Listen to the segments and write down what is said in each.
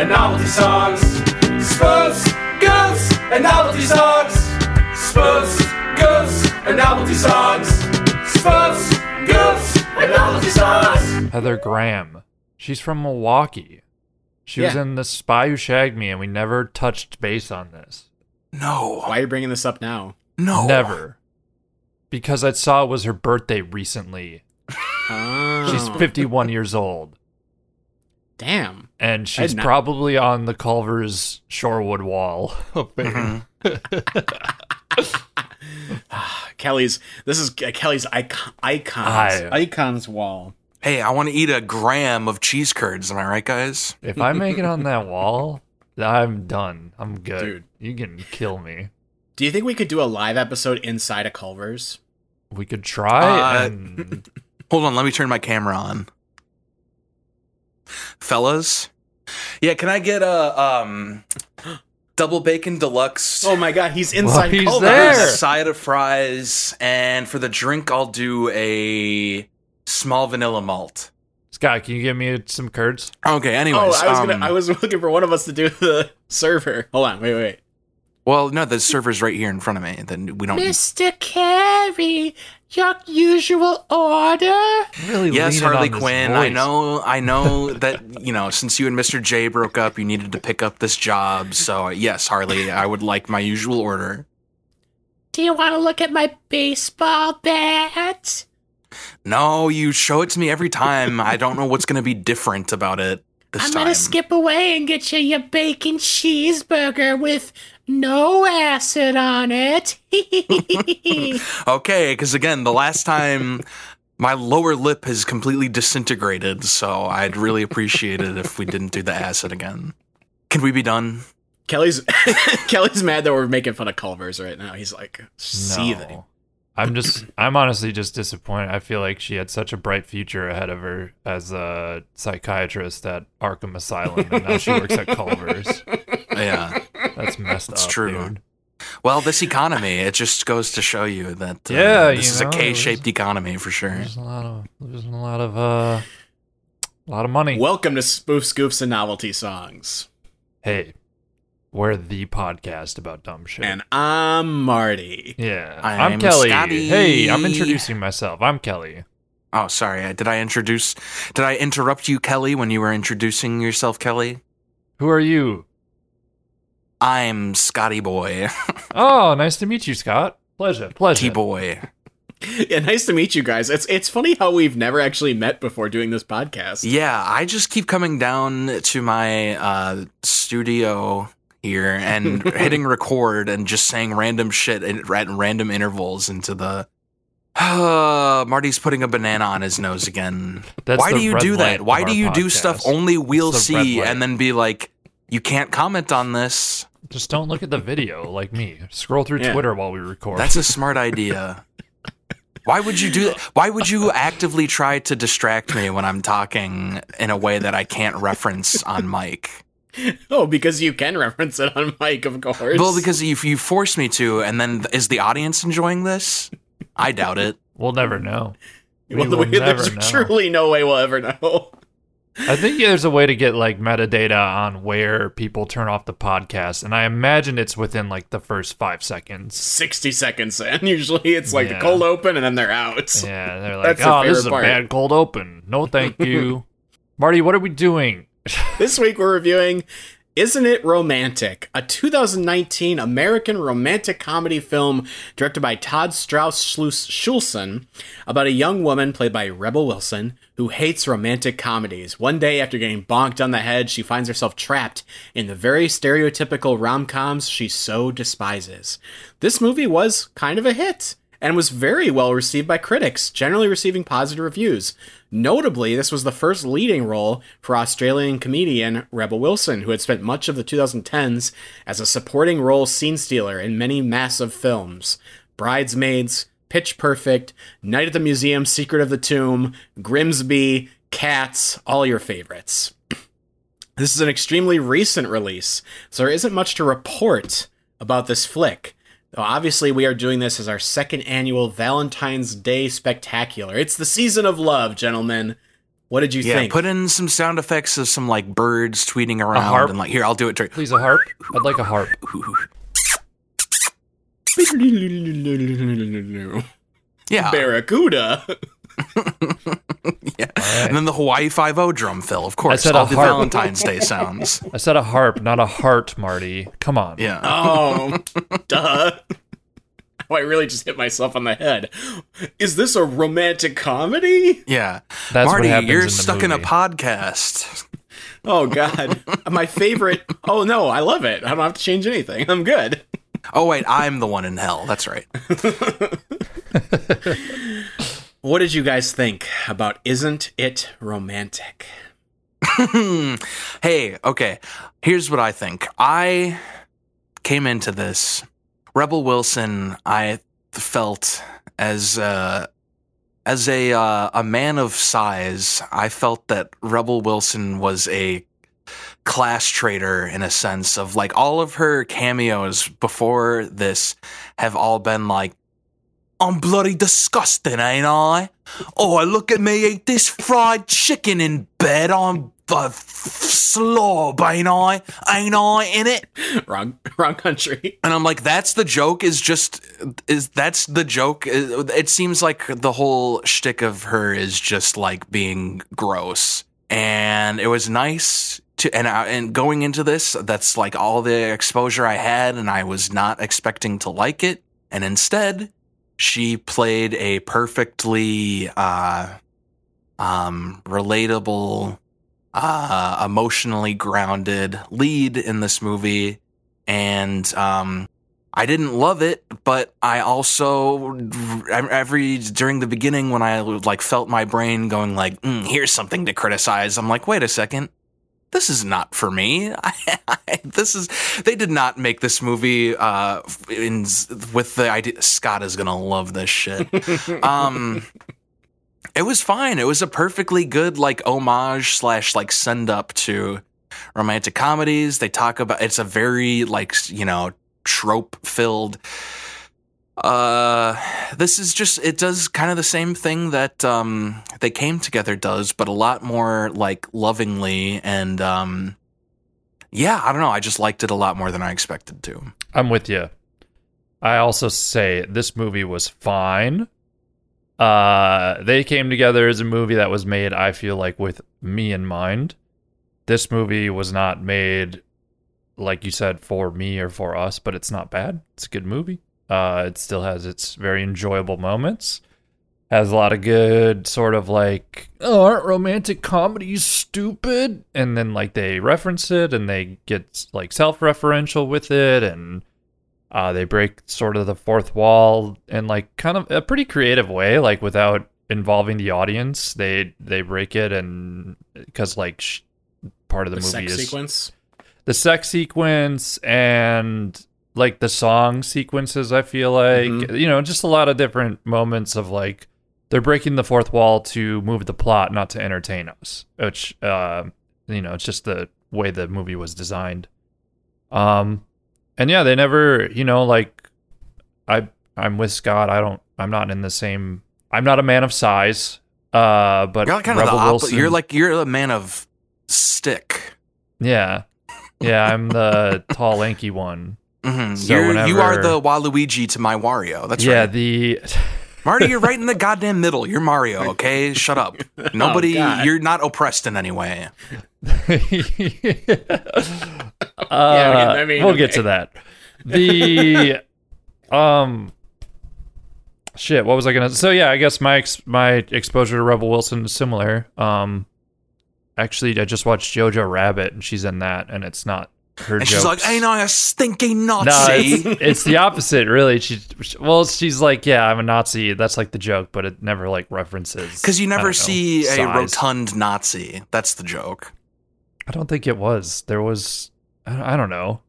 and novelty songs. Spooks, goofs, and novelty songs. Spooks, goofs, and novelty songs. Spooks, goofs, and novelty songs. Heather Graham. She's from Milwaukee. She was in The Spy Who Shagged Me, and we never touched base on this. No. Why are you bringing this up now? No. Never. Because I saw it was her birthday recently. Oh, She's 51 years old. Damn. And she's not- probably on the Culver's Shorewood wall of fame. Kelly's. This is uh, Kelly's icon, icons. Aye. Icons wall. Hey, I want to eat a gram of cheese curds. Am I right, guys? If I make it on that wall, I'm done. I'm good. Dude. You can kill me. Do you think we could do a live episode inside of Culver's? We could try Uh, and Hold on, let me turn my camera on. Fellas? Yeah, can I get a um double bacon deluxe? Oh my god, he's inside he's Culver's. there. side of fries, and for the drink, I'll do a small vanilla malt. Scott, can you give me some curds? Okay. Oh, I was um, gonna. I was looking for one of us to do the server. Hold on, wait, wait. Well, no, the server's right here in front of me. Then we don't. Mr. Carey, your usual order. Really Yes, Harley on Quinn. I know. I know that you know. Since you and Mr. J broke up, you needed to pick up this job. So uh, yes, Harley, I would like my usual order. Do you want to look at my baseball bat? No, you show it to me every time. I don't know what's going to be different about it this I'm time. gonna skip away and get you your bacon cheeseburger with no acid on it. Okay, because again, the last time my lower lip has completely disintegrated, so I'd really appreciate it if we didn't do the acid again. Can we be done? Kelly's Kelly's mad that we're making fun of Culver's right now. He's like seething. No. I'm just I'm honestly just disappointed. I feel like she had such a bright future ahead of her as a psychiatrist at Arkham Asylum and now she works at Culver's. Yeah. That's messed It's up. true. dude. Well, this economy, it just goes to show you that uh, Yeah, this you is know, a K-shaped economy for sure. There's a lot of there's a lot of uh a lot of money. Welcome to Spoofs Goofs and Novelty Songs. hey, we're the podcast about dumb shit. And I'm Marty. yeah. I'm I'm, Kelly. Scotty. Hey, I'm introducing myself. I'm Kelly. Oh, sorry. Did I introduce? Did I interrupt you, Kelly, when you were introducing yourself, Kelly? Who are you? I'm Scotty Boy, Oh, nice to meet you, Scott. Pleasure. Pleasure. T Boy. Yeah, nice to meet you guys. It's it's funny how we've never actually met before doing this podcast. Yeah, I just keep coming down to my uh, studio here and hitting record and just saying random shit at, at random intervals into the. Uh, Marty's putting a banana on his nose again. That's Why do you do that? Why do you do stuff only we'll It's the red see and then be like, you can't comment on this? Just don't look at the video like me. Scroll through Yeah. Twitter while we record. That's a smart idea. Why would you do that? Why would you actively try to distract me when I'm talking in a way that I can't reference on mic? Oh, because you can reference it on mic, of course. Well, because if you force me to, and then is the audience enjoying this? I doubt it. we'll never know. We well, will we- never there's know. truly no way we'll ever know. I think there's a way to get like metadata on where people turn off the podcast, and I imagine it's within like the first five seconds. 60 seconds and Usually it's like Yeah. the cold open and then they're out. Yeah, they're like, That's "Oh, this is favorite a bad cold open. No, thank you, Marty. What are we doing?" This week we're reviewing Isn't It Romantic? A 2019 American romantic comedy film directed by Todd Strauss Schulson about a young woman played by Rebel Wilson who hates romantic comedies. One day after getting bonked on the head, she finds herself trapped in the very stereotypical rom-coms she so despises. This movie was kind of a hit and was very well received by critics, generally receiving positive reviews. Notably, this was the first leading role for Australian comedian Rebel Wilson, who had spent much of the 2010s as a supporting role scene stealer in many massive films Bridesmaids, Pitch Perfect, Night at the Museum, Secret of the Tomb, Grimsby, Cats, all your favorites. This is an extremely recent release, so there isn't much to report about this flick. Though obviously, we are doing this as our second annual Valentine's Day spectacular. It's the season of love, gentlemen. What did you Yeah, think? put in some sound effects of some like birds tweeting around harp? and like here, I'll do it. Trey. Please, a harp. I'd like a harp. Yeah, Barracuda. yeah. And then the Hawaii Five O drum fill, of course. I said all a the harp. Valentine's Day sounds. I said a harp, not a heart, Marty. Come on. Yeah. Oh, duh. Oh, I really just hit myself on the head. Is this a romantic comedy? Yeah. That's what Marty, happens you're in the stuck in a podcast. Oh God, my favorite. Oh no, I love it. I don't have to change anything. I'm good. Oh wait, I'm the one in hell. That's right. What did you guys think about Isn't It Romantic? hey, okay. Here's what I think. I came into this Rebel Wilson. I felt as uh, as a uh, a man of size. I felt that Rebel Wilson was a class traitor in a sense of like all of her cameos before this have all been like I'm bloody disgusting, ain't I? Oh, look at me eat this fried chicken in bed. I'm a f- slob, ain't I? Ain't I in it? Wrong, wrong country. And I'm like, that's the joke. Is just is that's the joke. It seems like the whole shtick of her is just like being gross. And it was nice to and I, and going into this, that's like all the exposure I had, and I was not expecting to like it. And instead, she played a perfectly uh, um, relatable, uh, emotionally grounded lead in this movie, and um, I didn't love it, but I also every during the beginning when I like felt my brain going like, mm, "Here's something to criticize," I'm like, "Wait a second, this is not for me. this is they did not make this movie uh, in with the idea Scott is gonna love this shit. um, it was fine. It was a perfectly good like homage slash like send up to romantic comedies. They talk about it's a very like you know trope filled. Uh, this is just it does kind of the same thing that um they came together does, but a lot more like lovingly and um yeah, I don't know. I just liked it a lot more than I expected to. I'm with you. I also say this movie was fine. Uh, they came together as a movie that was made, I feel like, with me in mind. This movie was not made, like you said, for me or for us, but it's not bad. It's a good movie. Uh, it still has its very enjoyable moments. Has a lot of good sort of like, oh, aren't romantic comedies stupid? And then like they reference it and they get like self-referential with it and uh, they break sort of the fourth wall in like kind of a pretty creative way, like without involving the audience. They they break it and because like sh- part of the, The movie sex is sequence. the sex sequence and like the song sequences i feel like Mhm. you know just a lot of different moments of like they're breaking the fourth wall to move the plot not to entertain us which uh, you know it's just the way the movie was designed um and yeah they never you know like i i'm with scott i don't i'm not in the same i'm not a man of size uh but You're kind of the opposite. Wilson- You're like you're a man of stick. yeah yeah i'm the tall lanky one Mhm. So You're, you are the Waluigi to my Wario. That's yeah right. the Marty, you're right in the goddamn middle. You're Mario, okay? Shut up. Nobody, God. you're not oppressed in any way. uh, I mean, we'll get to that. The um shit, what was I gonna so yeah, I guess my ex- my exposure to Rebel Wilson is similar. Um actually I just watched Jojo Rabbit and she's in that and it's not her And jokes. she's like, ain't I a stinking no, Nazi? it's, it's the opposite, really. She's well, she's like, yeah, I'm a Nazi. That's like the joke, but it never like references Because you never don't know, see a size. rotund Nazi. That's the joke. I don't think it was. There was. I I don't know.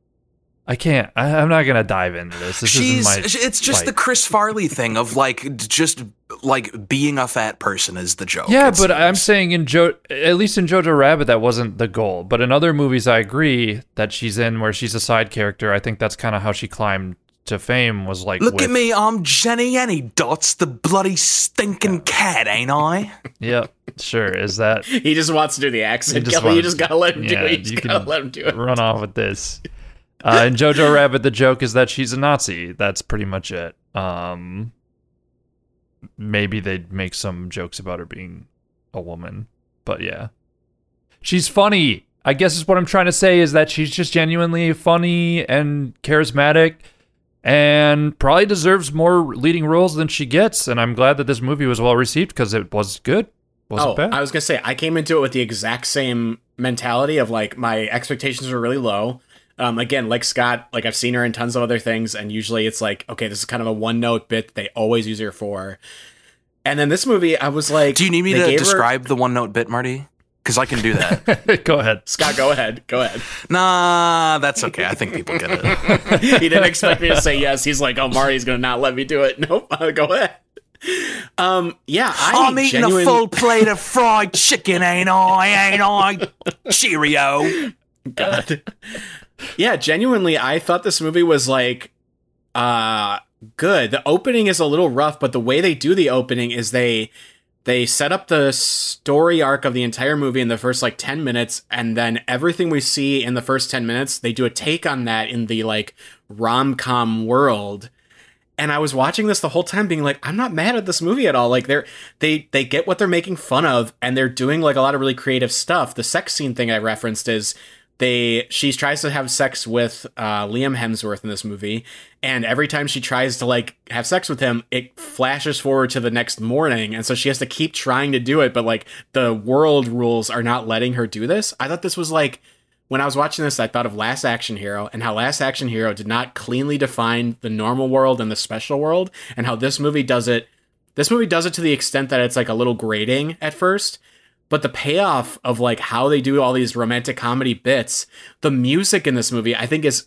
I can't. I, I'm not gonna dive into this. This She's. isn't my. it's just the. Chris Farley thing of like just like being a fat person is the joke. Yeah, it but I'm saying in Jo, at least in Jojo Rabbit, that wasn't the goal. But in other movies, I agree that she's in where she's a side character. I think that's kind of how she climbed to fame. Was like, Look with, at me, I'm Jennyanydots, the bloody stinking cat, ain't I? Yep. Sure. Is that He just wants to do the accent. just Kelly, you just gotta let him do it. You you gotta can let him do it. run off with this? Uh, in Jojo Rabbit, the joke is that she's a Nazi. That's pretty much it. Um, maybe they'd make some jokes about her being a woman, but yeah, she's funny. I guess is what I'm trying to say is that she's just genuinely funny and charismatic, and probably deserves more leading roles than she gets. And I'm glad that this movie was well received because it was good. Wasn't oh, bad. I was gonna say I came into it with the exact same mentality of like my expectations were really low. Um, again, like Scott, like I've seen her in tons of other things, and usually it's like, okay, this is kind of a one note bit they always use her for. And then this movie, I was like, Do you need me to gave her- describe the one note bit, Marty? Because I can do that. Go ahead. Scott, go ahead, go ahead. nah, that's okay. I think people get it. he didn't expect me to say yes. He's like, oh, Marty's gonna not let me do it. Nope, go ahead. Um, yeah, I I'm eating genuine- a full plate of fried chicken, ain't I? Ain't I? Cheerio. God. Yeah, genuinely, I thought this movie was like uh good. The opening is a little rough, but the way they do the opening is they they set up the story arc of the entire movie in the first like 10 minutes and then everything we see in the first 10 minutes they do a take on that in the like rom-com world. And I was watching this the whole time being like I'm not mad at this movie at all. Like they're they they get what they're making fun of and they're doing like a lot of really creative stuff. The sex scene thing I referenced is they she tries to have sex with uh, Liam Hemsworth in this movie, and every time she tries to like have sex with him, it flashes forward to the next morning, and so she has to keep trying to do it, but like the world rules are not letting her do this. I thought this was like when I was watching this, I thought of Last Action Hero and how Last Action Hero did not cleanly define the normal world and the special world, and how this movie does it. This movie does it to the extent that it's like a little grating at first, but the payoff of like how they do all these romantic comedy bits, the music in this movie, I think is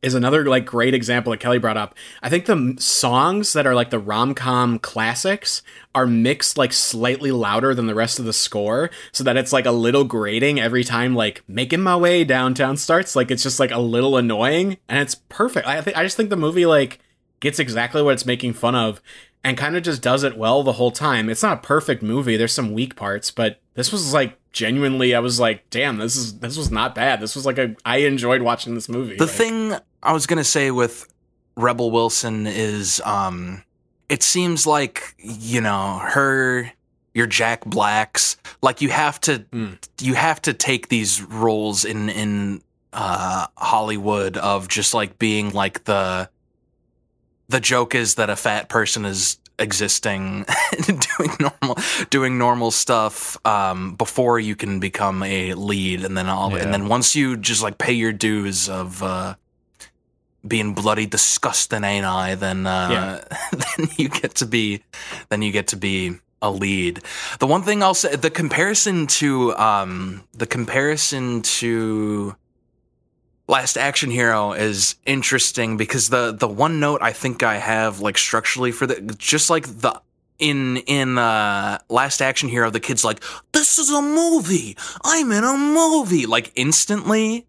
is another like great example that Kelly brought up. I think the songs that are like the rom-com classics are mixed like slightly louder than the rest of the score so that it's like a little grating every time like making my way downtown starts like it's just like a little annoying and it's perfect. I think I just think the movie like gets exactly what it's making fun of and kind of just does it well the whole time. It's not a perfect movie. There's some weak parts, but this was like genuinely I was like, damn, this is this was not bad. This was like a I enjoyed watching this movie. The Like, thing I was gonna say with Rebel Wilson is, um, it seems like you know her, your Jack Blacks. Like you have to, Mm. you have to take these roles in in uh, Hollywood of just like being like the. The joke is that a fat person is existing doing normal doing normal stuff um before you can become a lead and then all Yeah. and then once you just like pay your dues of uh being bloody disgusting ain't I then uh then you get to be then you get to be a lead. The one thing I'll say the comparison to um the comparison to Last Action Hero is interesting because the the one note I think I have like structurally for the just like the in in uh Last Action Hero the kid's like this is a movie. I'm in a movie like instantly.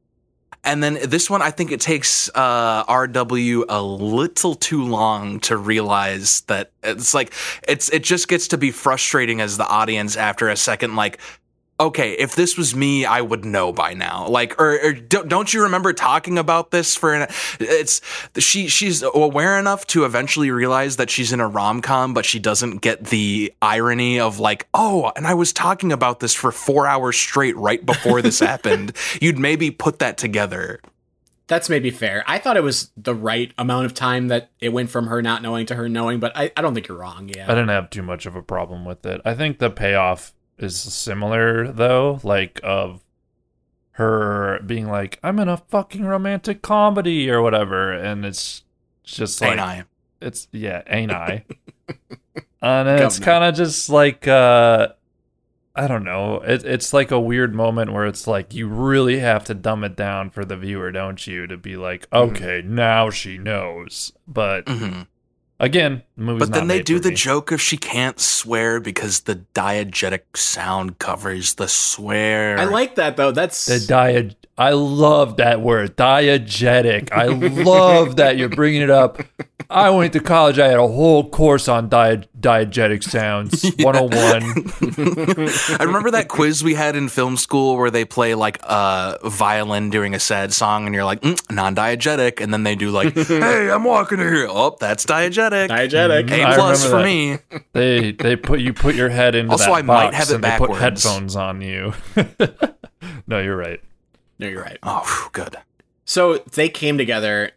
And then this one I think it takes uh RW a little too long to realize that it's like it's it just gets to be frustrating as the audience after a second like okay, if this was me, I would know by now. Like, or, or don't, don't you remember talking about this for an? It's she she's aware enough to eventually realize that she's in a rom com, but she doesn't get the irony of like, oh, and I was talking about this for four hours straight right before this happened. You'd maybe put that together. that's maybe fair. I thought it was the right amount of time that it went from her not knowing to her knowing, but I, I don't think you're wrong. Yeah. I didn't have too much of a problem with it. I think the payoff is similar though, like of her being like, "I'm in a fucking romantic comedy" or whatever, and it's just like Ain't I? it's yeah, ain't I? and it's kind of just like uh I don't know. It, it's like a weird moment where it's like you really have to dumb it down for the viewer, don't you? To be like, Mm-hmm. okay, now she knows. But hmm again, the movie's But then they made do the me. joke of she can't swear because the diegetic sound covers the swear. I like that though. That's The dia- I love that word, diegetic. I love that you're bringing it up I went to college. I had a whole course on di- diegetic sounds, 101. I remember that quiz we had in film school where they play like a violin during a sad song, and you're like mm, non-diegetic, and then they do like, "Hey, I'm walking here." Oh, that's diegetic. Diegetic. A plus for remember me. They they put you put your head into Also, that I might have it and they put headphones on you. no, you're right. No, you're right. Oh, phew, good. So they came together.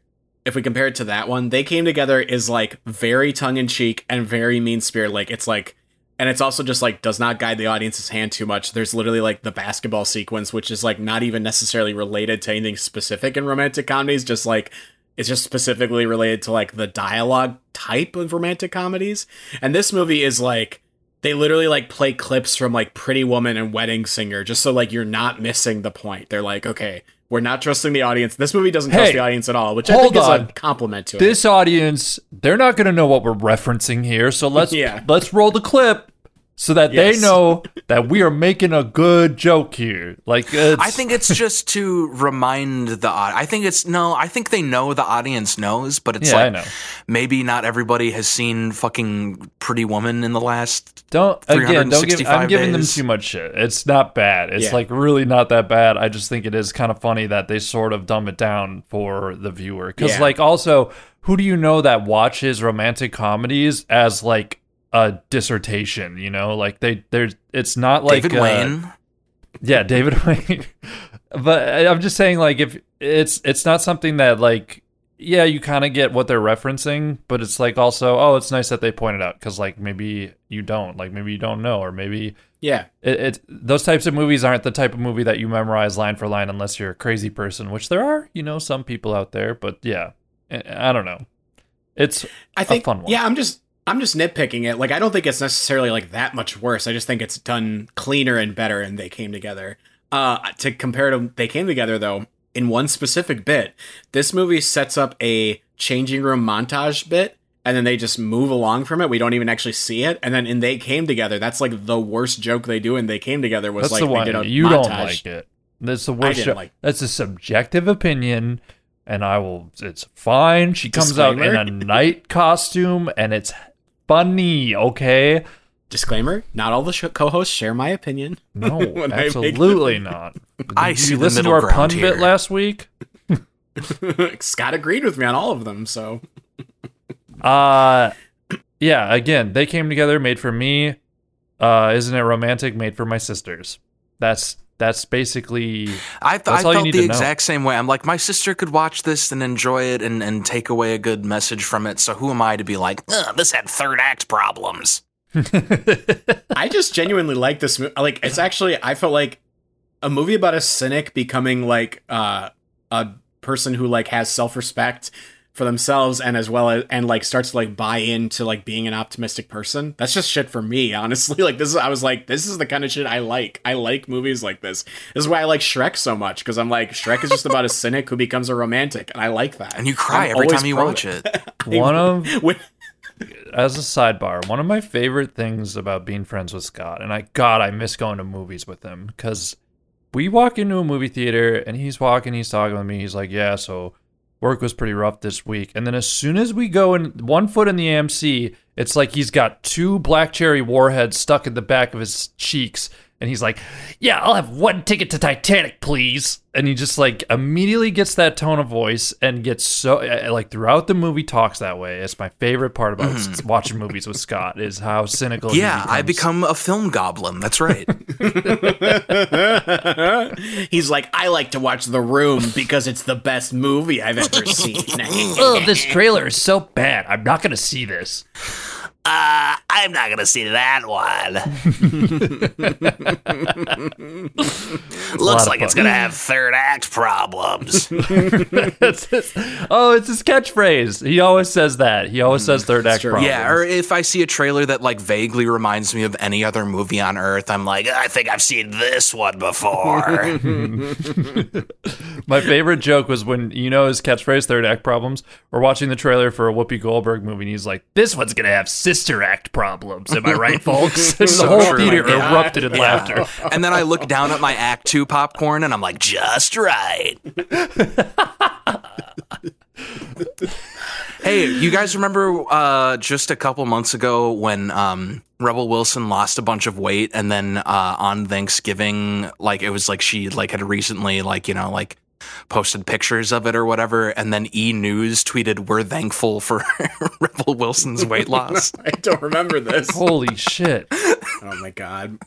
If we compare it to that one, they came together is like very tongue in cheek and very mean spirit. Like it's like, and it's also just like does not guide the audience's hand too much. There's literally like the basketball sequence, which is like not even necessarily related to anything specific in romantic comedies. Just like it's just specifically related to like the dialogue type of romantic comedies. And this movie is like they literally like play clips from like Pretty Woman and Wedding Singer just so like you're not missing the point. They're like, okay, we're not trusting the audience. This movie doesn't trust the audience at all, which I think is a compliment to it. This audience, they're not going to know what we're referencing here. So let's Yeah. let's roll the clip so that Yes. they know that we are making a good joke here. Like it's, I think it's just to remind the audience. I think it's no. I think they know the audience knows, but it's Yeah, like maybe not everybody has seen fucking Pretty Woman in the last. don't again don't give. I'm 365 giving them too much shit. It's not bad. It's Yeah. like really not that bad. I just think it is kind of funny that they sort of dumb it down for the viewer. Because Yeah. like also, who do you know that watches romantic comedies as like a dissertation? You know, like they there's it's not like David uh, Wayne. Yeah, David Wayne. but I'm just saying, like, if it's it's not something that like, yeah, you kind of get what they're referencing, but it's like also, oh, it's nice that they pointed out because like maybe you don't, like maybe you don't know, or maybe yeah. it, it those types of movies aren't the type of movie that you memorize line for line unless you're a crazy person, which there are, you know, some people out there. But yeah, I I don't know. It's I think fun one. yeah, I'm just I'm just nitpicking it. Like I don't think it's necessarily like that much worse. I just think it's done cleaner and better and they came together. Uh to compare to they came together though in one specific bit. This movie sets up a changing room montage bit and then they just move along from it. We don't even actually see it. And then in they came together, that's like the worst joke they do and they came together was that's like the they one you montage. don't like it. That's the worst. didn't like- That's a subjective opinion, and I will. It's fine. She comes out in a night costume, and it's funny. Okay. Disclaimer, not all the sh- co-hosts share my opinion. No, When I absolutely not. I Did see you listen to our pun ground bit last week? Scott agreed with me on all of them, so Uh yeah, again, they came together, made for me. Uh isn't it romantic? Made for my sisters. That's that's basically I, th- That's I all you felt need the to know. exact same way. I'm like, my sister could watch this and enjoy it and, and take away a good message from it. So who am I to be like, this had third act problems? I just genuinely like this movie. Like, it's actually I felt like a movie about a cynic becoming like uh, a person who like has self respect for themselves and as well as and like starts to like buy into like being an optimistic person. That's just shit for me, honestly. Like this is I was like, this is the kind of shit I like. I like movies like this. This is why I like Shrek so much because I'm like Shrek is just about a cynic who becomes a romantic, and I like that. And you cry I'm every time you watch that. it. one of When- as a sidebar, one of my favorite things about being friends with Scott, and I God, I miss going to movies with him because we walk into a movie theater and he's walking, he's talking with me, he's like, "Yeah, so work was pretty rough this week," and then as soon as we go in one foot in the AMC, it's like he's got two black cherry warheads stuck in the back of his cheeks. And he's like, "Yeah, I'll have one ticket to Titanic, please." And he just like immediately gets that tone of voice and gets so uh, like throughout the movie talks that way. It's my favorite part about s- watching movies with Scott is how cynical. he Yeah, I become a film goblin. That's right. He's like, I like to watch The Room because it's the best movie I've ever seen. Oh, this trailer is so bad. I'm not gonna see this. Uh, I'm not gonna see that one. Looks like it's gonna have third act problems. It's his- oh, it's his catchphrase. He always says that. He always says third act true. problems. yeah, or if I see a trailer that like vaguely reminds me of any other movie on Earth, I'm like, I think I've seen this one before. My favorite joke was when you know his catchphrase third act problems." We're watching the trailer for a Whoopi Goldberg movie, and he's like, "This one's gonna have sister act problems." Am I right, folks? And the So whole true. theater my God. erupted in laughter. and then I look down at my Act Two popcorn and I'm like, just Just right. Hey, you guys remember uh, just a couple months ago when um, Rebel Wilson lost a bunch of weight, and then uh, on Thanksgiving, like it was like she like had recently like you know like posted pictures of it or whatever, and then E News tweeted, "We're thankful for Rebel Wilson's weight loss." I don't remember this. Holy shit. Oh my god.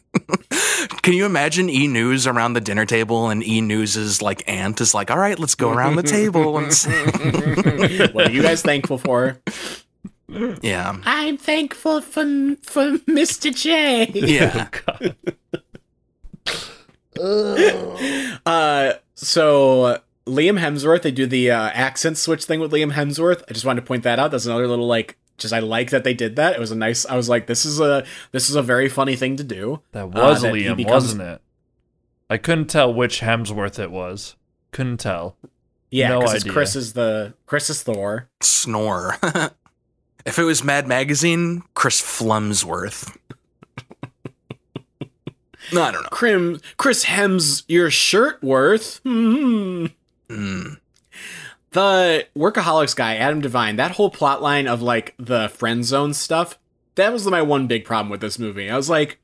Can you imagine E News around the dinner table, and E News's like aunt is like, "All right, let's go around the table," and say, What are you guys thankful for? yeah, I'm thankful for for Mr. J. yeah. Uh, so Liam Hemsworth, they do the uh, accent switch thing with Liam Hemsworth. I just wanted to point that out. That's another little like, just I like that they did that. It was a nice. I was like, this is a this is a very funny thing to do. That was Uh, that he Liam, becomes- wasn't it? I couldn't tell which Hemsworth it was. Couldn't tell. Yeah, because idea. Chris is the Chris is Thor. Snore. if it was Mad Magazine, Chris Flumsworth. No, I don't know. Crim Chris Hems your shirt worth. Hmm. Mm. The workaholics guy, Adam Devine, that whole plot line of like the friend zone stuff, that was my one big problem with this movie. I was like,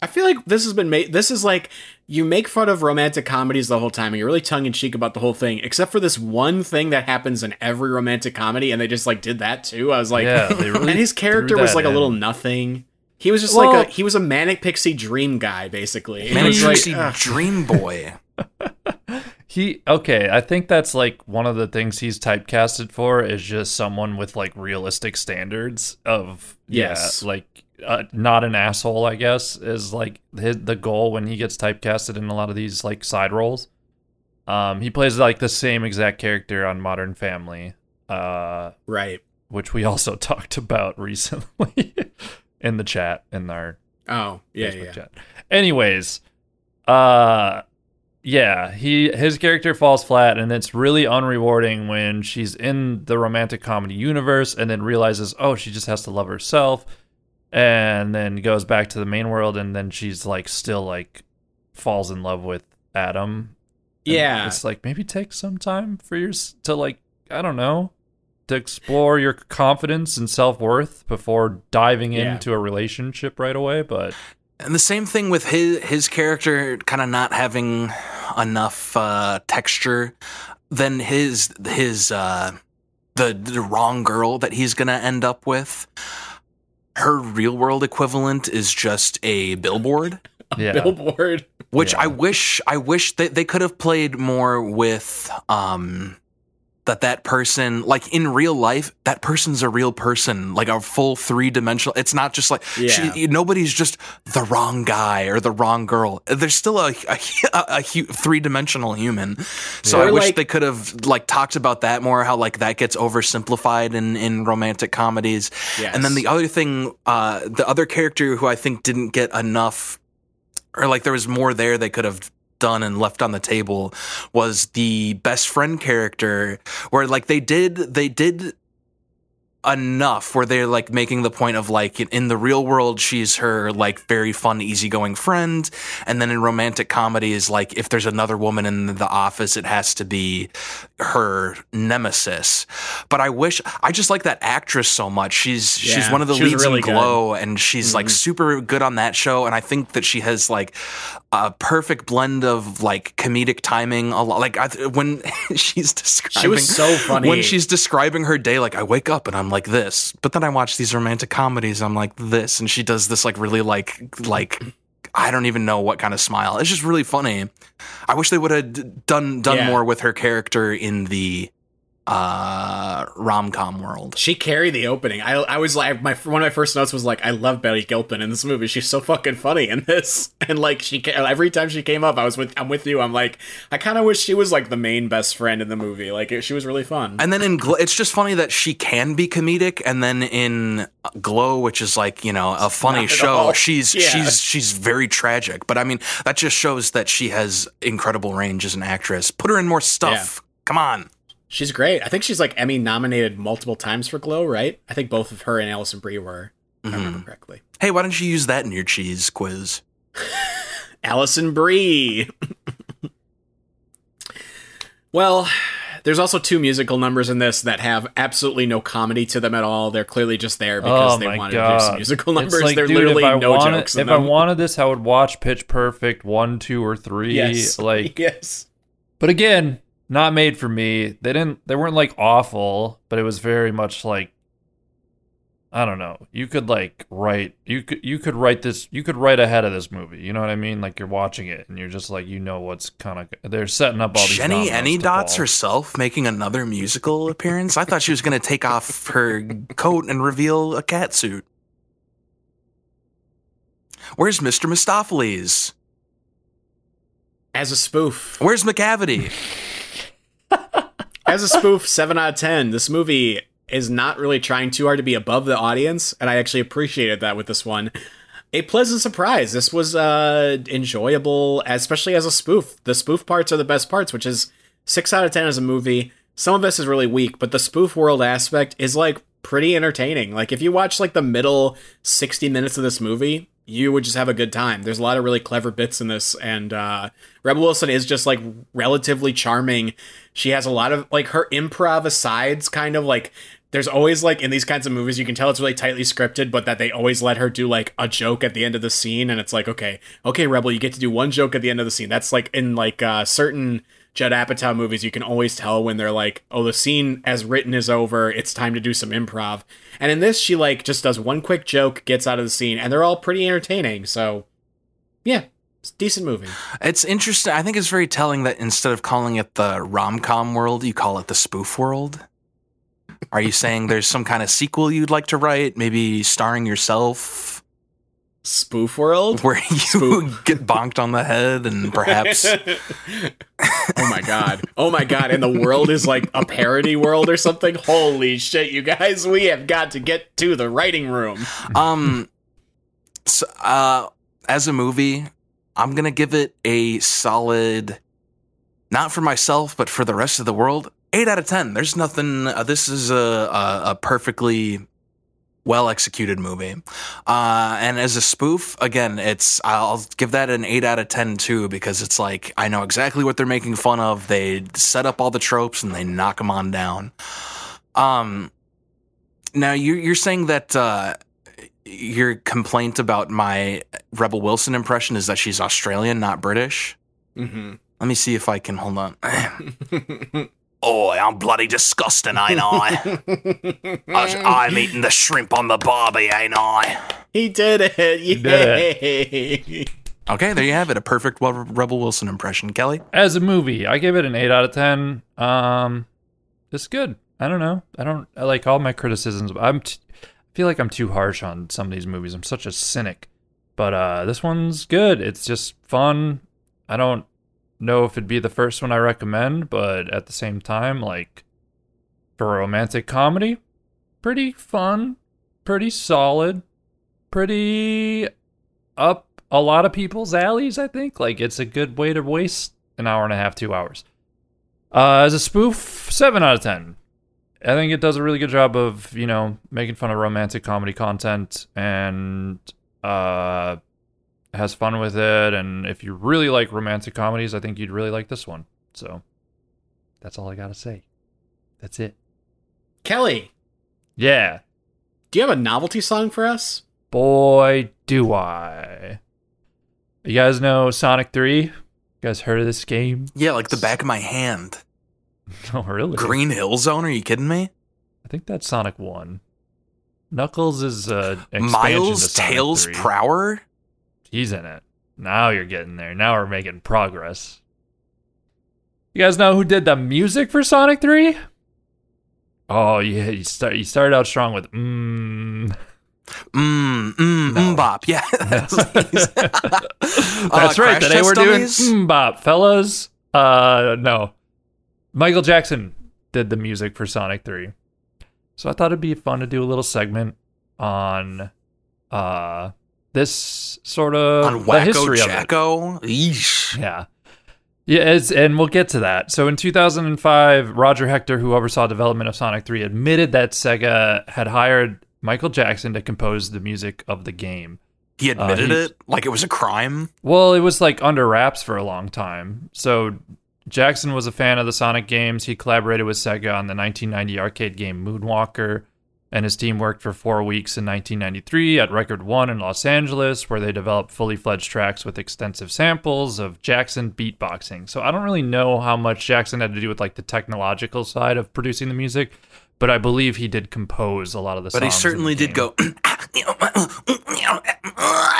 I feel like this has been made. This is like you make fun of romantic comedies the whole time, and you're really tongue in cheek about the whole thing, except for this one thing that happens in every romantic comedy, and they just like did that too. I was like, Yeah, they really and his character was like a little nothing. He was just Well- like a he was a manic pixie dream guy, basically. It Manic was like, Pixie. Dream Boy. He okay, I think that's like one of the things he's typecasted for is just someone with like realistic standards of Yes. yeah, like uh, not an asshole, I guess, is like his, the goal when he gets typecasted in a lot of these like side roles. Um, he plays like the same exact character on Modern Family, uh, right. which we also talked about recently in the chat in our Oh yeah, Facebook yeah. chat. Anyways, uh yeah, he his character falls flat and it's really unrewarding when she's in the romantic comedy universe and then realizes, "Oh, she just has to love herself." And then goes back to the main world and then she's like still like falls in love with Adam. And Yeah. It's like maybe take some time for yours to like I don't know, to explore your confidence and self-worth before diving Yeah. into a relationship right away, but And the same thing with his his character kind of not having enough uh, texture. Then his his uh, the the wrong girl that he's gonna end up with. Her real world equivalent is just a billboard, yeah. Billboard. which Yeah. I wish I wish they they could have played more with. Um, that that person like in real life that person's a real person like a full three dimensional it's not just like Yeah. she, nobody's just the wrong guy or the wrong girl there's still a, a, a, three dimensional human so Yeah. i Or, wish like- they could have like talked about that more how like that gets oversimplified in in romantic comedies Yes. and then the other thing uh the other character who i think didn't get enough or like there was more there they could have done and left on the table was the best friend character where like they did they did enough where they're like making the point of like in, the real world she's her like very fun easygoing friend and then in romantic comedies like if there's another woman in the office it has to be her nemesis but i wish i just like that actress so much she's she's one of the leads really in good. glow and she's like Mhm. super good on that show and i think that she has like a perfect blend of like comedic timing a lot like I, when she's describing She was so funny. when she's describing her day like i wake up and i'm like this but then i watch these romantic comedies i'm like this and she does this like really like like i don't even know what kind of smile it's just really funny i wish they would have done done Yeah. more with her character in the uh rom-com world She carried the opening. I I was like my one of my first notes was like I love Betty Gilpin in this movie. She's so fucking funny in this. And like she every time she came up, I was with I'm with you. I'm like I kind of wish she was like the main best friend in the movie. Like it, she was really fun. And then in Glow, it's just funny that she can be comedic, and then in Glow, which is like you know a funny show, all. she's Yeah. she's she's very tragic. But I mean, that just shows that she has incredible range as an actress. Put her in more stuff. Come on. She's great. I think she's like Emmy nominated multiple times for Glow, right? I think both of her and Alison Brie were. If I remember mm-hmm. correctly. Hey, why don't you use that in your cheese quiz? Alison Brie. well, There's also two musical numbers in this that have absolutely no comedy to them at all. They're clearly just there because oh they my wanted god! to do some musical numbers. like, They're dude, literally if I no wanted, jokes in If them. I wanted this, I would watch Pitch Perfect one, two, or three. yes, Like, yes, but again, not made for me. They didn't. They weren't like awful, but it was very much like I don't know. You could like write. You could you could write this. You could write ahead of this movie. You know what I mean? Like you're watching it and you're just like you know what's kind of they're setting up all these. Jenny dominoes Any Dots fall. herself making another musical appearance. I thought she was going to take off her coat and reveal a cat suit. Where's Mr. Mistoffelees? as a spoof, Where's Macavity? As a spoof, seven out of ten. This movie is not really trying too hard to be above the audience, and I actually appreciated that with this one. A pleasant surprise. This was uh enjoyable, especially as a spoof. The spoof parts are the best parts, which is six out of ten as a movie. Some of this is really weak, but the spoof world aspect is like pretty entertaining. Like if you watch like the middle 60 minutes of this movie, you would just have a good time. There's a lot of really clever bits in this, and uh, Rebel Wilson is just like relatively charming. She has a lot of like her improv asides, kind of like there's always like in these kinds of movies you can tell it's really tightly scripted but that they always let her do like a joke at the end of the scene and it's like okay okay rebel you get to do one joke at the end of the scene. That's like in like uh certain judd apatow movies you can always tell when they're like oh the scene as written is over it's time to do some improv. And in this she like just does one quick joke gets out of the scene and they're all pretty entertaining so yeah it's decent movie It's interesting. I think it's very telling that instead of calling it the rom com world, you call it the spoof world. Are you saying there's some kind of sequel you'd like to write, maybe starring yourself, spoof world where you Spoof. get bonked on the head and perhaps oh my god. Oh my god. And the world is like a parody world or something. Holy shit, you guys. We have got to get to the writing room. um so, uh as a movie i'm gonna give it a solid not for myself but for the rest of the world 8 out of 10 there's nothing uh, this is a, a, a perfectly well executed movie. Uh and as a spoof again it's i'll give that an 8 out of 10 too because it's like i know exactly what they're making fun of. They set up all the tropes and they knock them on down. Um now you're, you're saying that uh your complaint about my Rebel Wilson impression is that she's Australian, not British. Mm-hmm. Let me see if I can hold on. Oh, I'm bloody disgusting, ain't I? I I'm eating the shrimp on the barbie, ain't I? he did it. did Yay. Okay, there you have it. A perfect Rebel Wilson impression. Kelly? as a movie, I give it an eight out of ten. Um, it's good. I don't know. I don't I like all my criticisms. I'm t- I feel like I'm too harsh on some of these movies. I'm such a cynic, but uh, this one's good. It's just fun. I don't know if it'd be the first one I recommend, but at the same time, like for a romantic comedy, pretty fun, pretty solid, pretty up a lot of people's alleys, I think. Like it's a good way to waste an hour and a half, two hours. Uh, as a spoof, seven out of ten. I think it does a really good job of, you know, making fun of romantic comedy content and uh has fun with it. And if you really like romantic comedies, I think you'd really like this one. So that's all I gotta say. That's it. Kelly, Yeah. do you have a novelty song for us? Boy, do I. You guys know Sonic 3? You guys heard of this game? Yeah, like the back of my hand. Oh, really? Green Hill Zone? Are you kidding me? I think that's Sonic 1. Knuckles is uh, Miles to Sonic Tails 3. Prower? He's in it. Now you're getting there. Now we're making progress. You guys know who did the music for Sonic 3? Oh, yeah, you start you started out strong with mmm. Mmm, mmm, No. mm, bop. Yeah. That's Uh, right. Today we're Test doing Dummies? mm bop, fellas. Uh, no, Michael Jackson did the music for Sonic Three, so I thought it'd be fun to do a little segment on uh this sort of on the Wacko history of it. Eesh. Yeah. Yeah, it's, and we'll get to that. So in 2005, Roger Hector, who oversaw development of Sonic 3, admitted that Sega had hired Michael Jackson to compose the music of the game. He admitted he- it like it was a crime. Well, it was like under wraps for a long time. So Jackson was a fan of the Sonic games. He collaborated with Sega on the 1990 arcade game Moonwalker, and his team worked for four weeks in 1993 at Record One in Los Angeles, where they developed fully fledged tracks with extensive samples of Jackson beatboxing. So I don't really know how much Jackson had to do with like the technological side of producing the music, but I believe he did compose a lot of the But songs. But he certainly did go.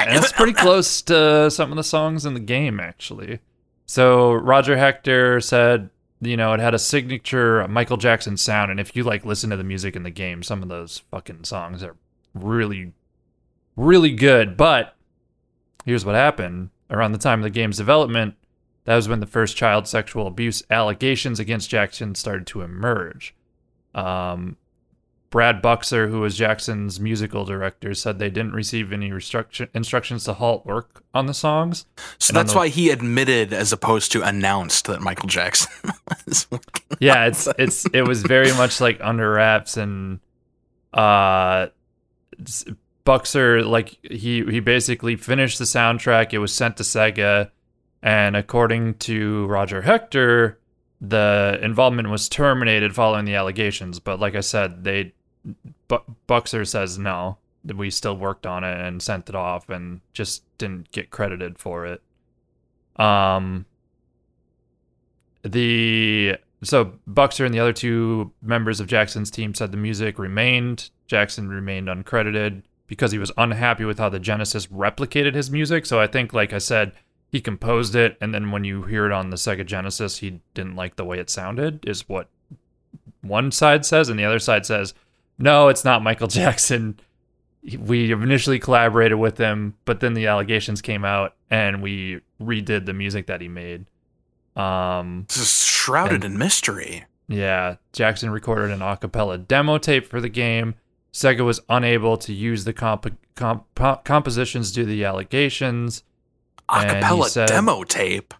And it's pretty close to some of the songs in the game, actually. So Roger Hector said, you know, it had a signature Michael Jackson sound, and if you like listen to the music in the game, some of those fucking songs are really, really good. But here's what happened: around the time of the game's development, that was when the first child sexual abuse allegations against Jackson started to emerge. Um, Brad Buxer, who was Jackson's musical director, said they didn't receive any restruction- instructions to halt work on the songs. So And that's the- why he admitted, as opposed to announced, that Michael Jackson was working. Yeah, it's it's it was very much like under wraps and uh Buxer like he he basically finished the soundtrack. It was sent to Sega and according to Roger Hector, the involvement was terminated following the allegations, but like I said, they Bu- Buxer says no, we still worked on it and sent it off and just didn't get credited for it. Um the so Buxer and the other two members of Jackson's team said the music remained. Jackson remained uncredited because he was unhappy with how the Genesis replicated his music. So I think, like I said, he composed it, and then when you hear it on the Sega Genesis, he didn't like the way it sounded. Is what one side says, and the other side says, no, it's not Michael Jackson. We initially collaborated with him, but then the allegations came out, and we redid the music that he made. Um, This is shrouded And- in mystery. yeah, Jackson recorded an a cappella demo tape for the game. Sega was unable to use the comp- comp- compositions due to the allegations. Acapella said- demo tape.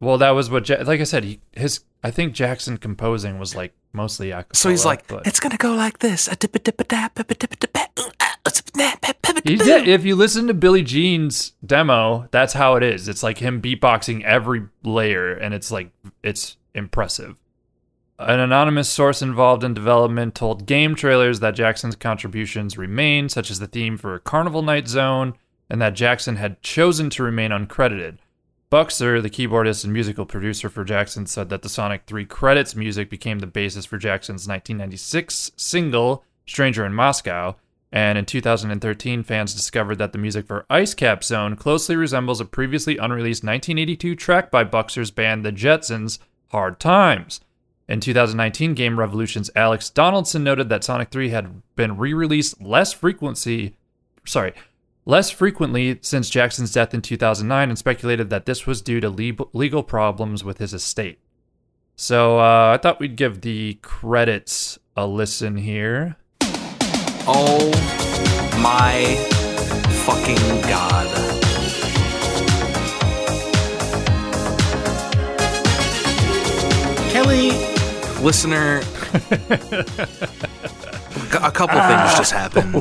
Well, that was what, ja- like I said, he, his I think Jackson composing was like mostly a. So he's like, but- it's gonna go like this. A dip a dip a dap, a dip a dip a dap, a ah, zip a dap, a pip a He dip. did. If you listen to Billie Jean's demo, that's how it is. It's like him beatboxing every layer, and it's like it's impressive. An anonymous source involved in development told game trailers that Jackson's contributions remain, such as the theme for Carnival Night Zone, and that Jackson had chosen to remain uncredited. Buxer, the keyboardist and musical producer for Jackson, said that the Sonic 3 credits music became the basis for Jackson's 1996 single, Stranger in Moscow, and in 2013, fans discovered that the music for Ice Cap Zone closely resembles a previously unreleased 1982 track by Buxer's band The Jetzons, Hard Times. In 2019, Game Revolution's Alex Donaldson noted that Sonic 3 had been re-released less frequency, sorry, less frequently since Jackson's death in 2009 and speculated that this was due to le- legal problems with his estate. So uh, I thought we'd give the credits a listen here. Oh my fucking god. Kelly, Listener, a couple things just happened.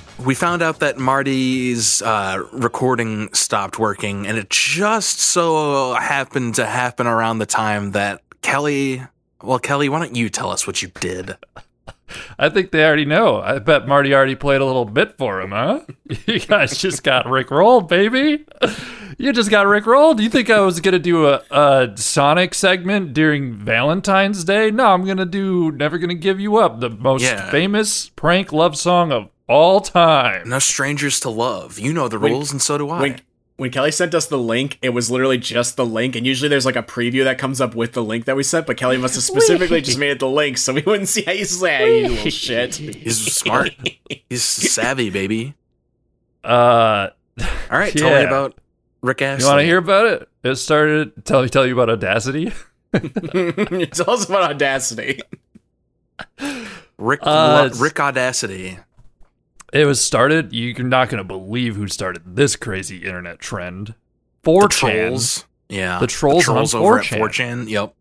We found out that Marty's uh, recording stopped working, and it just so happened to happen around the time that Kelly. Well, Kelly, why don't you tell us what you did? I think they already know. I bet Marty already played a little bit for him, huh? You guys just got Rick rolled, baby. You just got Rick rolled. You think I was gonna do a, a Sonic segment during Valentine's Day? No, I'm gonna do "Never Gonna Give You Up," the most Yeah. famous prank love song of all time. No strangers to love. You know the When- rules, and so do I. when when Kelly sent us the link, it was literally just the link, and usually there's like a preview that comes up with the link that we sent, but Kelly must have specifically just made it the link so we wouldn't see how you say you little shit. He's smart. He's savvy, baby. Uh, All right, tell me about Rick Astley. you want to hear about it? It started. Tell tell you about Audacity. Tell us about Audacity. Rick Uh, Lo- Rick Audacity? It was started. You're not gonna believe who started this crazy internet trend. The 4chan. trolls. Yeah, The trolls on over 4chan. at 4chan. Yep.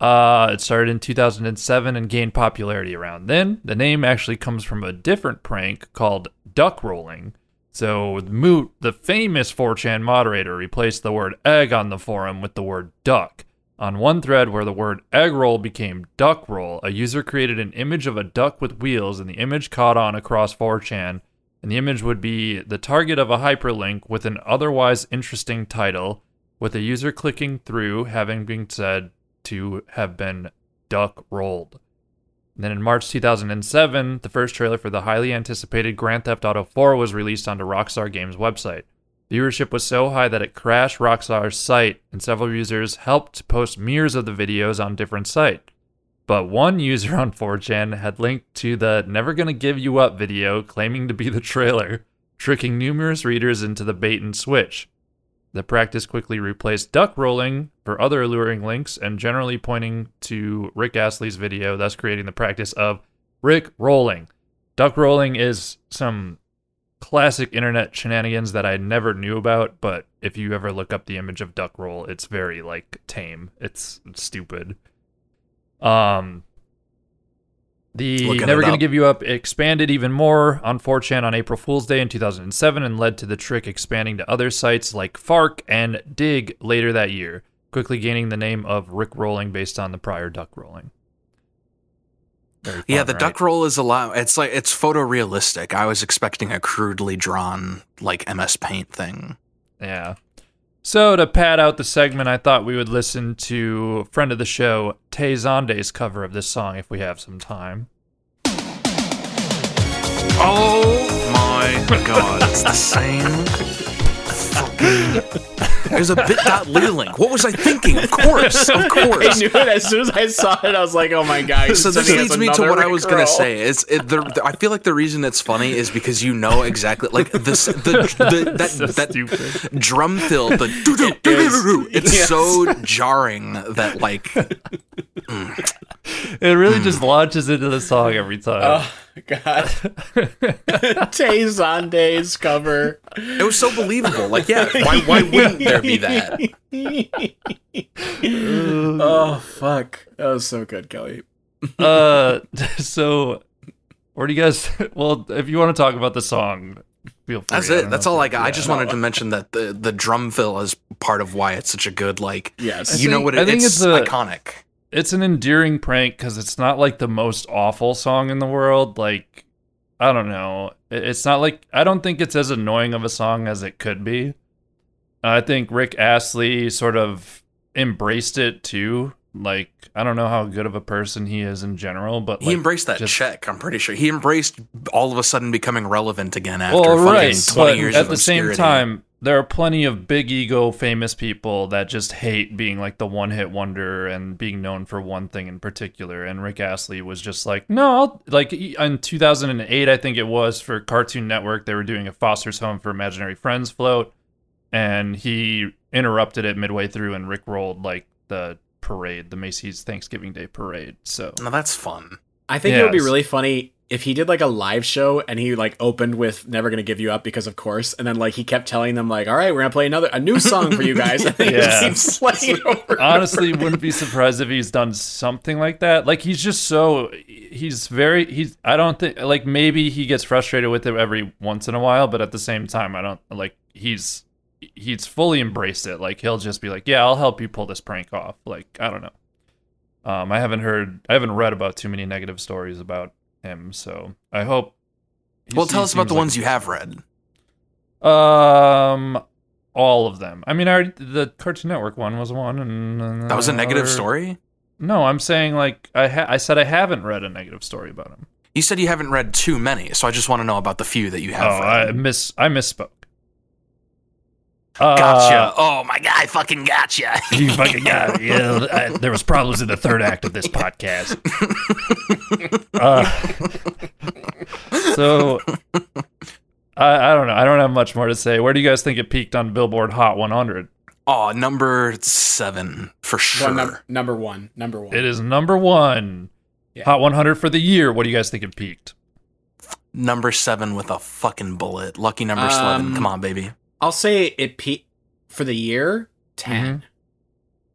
Uh, it started in 2007 and gained popularity around then. The name actually comes from a different prank called duck rolling. So Moot, the famous 4chan moderator, replaced the word egg on the forum with the word duck. On one thread where the word egg roll became duck roll, a user created an image of a duck with wheels, and the image caught on across 4chan. And the image would be the target of a hyperlink with an otherwise interesting title, with the user clicking through having been said to have been duck rolled. And then in March 2007, the first trailer for the highly anticipated Grand Theft Auto 4 was released onto Rockstar Games' website. Viewership was so high that it crashed Rockstar's site, and several users helped post mirrors of the videos on different sites. But one user on 4chan had linked to the Never Gonna Give You Up video claiming to be the trailer, tricking numerous readers into the bait and switch. The practice quickly replaced duck rolling for other alluring links and generally pointing to Rick Astley's video, thus creating the practice of Rick rolling. Duck rolling is some classic internet shenanigans that I never knew about, but if you ever look up the image of duck roll, it's very like tame. It's stupid. Um the Looking Never Gonna. Give You Up expanded even more on 4chan on April Fool's Day in 2007 and led to the trick expanding to other sites like Fark and Digg later that year, quickly gaining the name of Rick Rolling based on the prior duck rolling. Very Yeah, the right? duck roll is a lot. It's like it's photorealistic. I was expecting a crudely drawn like MS Paint thing. Yeah. So to pad out the segment, I thought we would listen to friend of the show Tay Zonday's cover of this song if we have some time. Oh my god, it's the same. Fucking. There's a bit.ly link. What was I thinking? Of course, of course. I knew it as soon as I saw it. I was like, "Oh my god!" So this leads me to what I was gonna say. It's it, the, the- I feel like the reason it's funny is because you know exactly like this the, the that So that stupid. drum fill the doo doo doo doo doo. It's Yes. so jarring that like It really hmm. just launches into the song every time. Oh god, Tay Zonday's cover. it was so believable. Like yeah, why why wouldn't there be that? oh fuck, that was so good, Kelly. uh, so where do you guys? Well, if you want to talk about the song, feel free. That's it. That's know all I got. I yeah. just wanted to mention that the the drum fill is part of why it's such a good like. Yes, you know what? It, I think it's, it's a- iconic. it's an endearing prank because it's not like the most awful song in the world. Like, I don't know. It's not like I don't think it's as annoying of a song as it could be. I think Rick Astley sort of embraced it too. Like, I don't know how good of a person he is in general, but He like, embraced that just- check. I'm pretty sure he embraced all of a sudden becoming relevant again after well, right. 20 But years at the same time, there are plenty of big ego famous people that just hate being like the one hit wonder and being known for one thing in particular. And Rick Astley was just like, no, I'll, like in 2008, I think it was for Cartoon Network, they were doing a Foster's Home for Imaginary Friends float, and he interrupted it midway through and Rick rolled like the parade, the Macy's Thanksgiving Day parade. So no, that's fun. I think it would be really funny if he did like a live show and he like opened with "Never Gonna Give You Up" because of course, and then like he kept telling them like, "All right, we're gonna play another a new song for you guys," Yeah. just keeps playing it over. and honestly over. wouldn't be surprised if he's done something like that like he's just so he's very he's i don't think like maybe he gets frustrated with it every once in a while but at the same time i don't like he's he's fully embraced it like he'll just be like yeah i'll help you pull this prank off like i don't know um i haven't heard i haven't read about too many negative stories about him so i hope Well, tell us about the like- ones you have read. um all of them i mean I already, the cartoon network one was one and, and That was a negative story. No, I'm saying like I ha- I said I haven't read a negative story about him. You said you haven't read too many, so I just want to know about the few that you have. Oh, have I miss I misspoke. Uh, Gotcha. Oh my god, I fucking gotcha. You fucking got it. Yeah, I, there was problems in the third act of this podcast. uh, so I, I don't know. I don't have much more to say. Where do you guys think it peaked on Billboard Hot 100? oh, number seven for sure. One number, number one, number one. It is number one. Yeah. Hot 100 for the year. What do you guys think it peaked? Number seven with a fucking bullet. Lucky number Um, seven. Come on, baby. I'll say it peaked for the year 10 Mhm.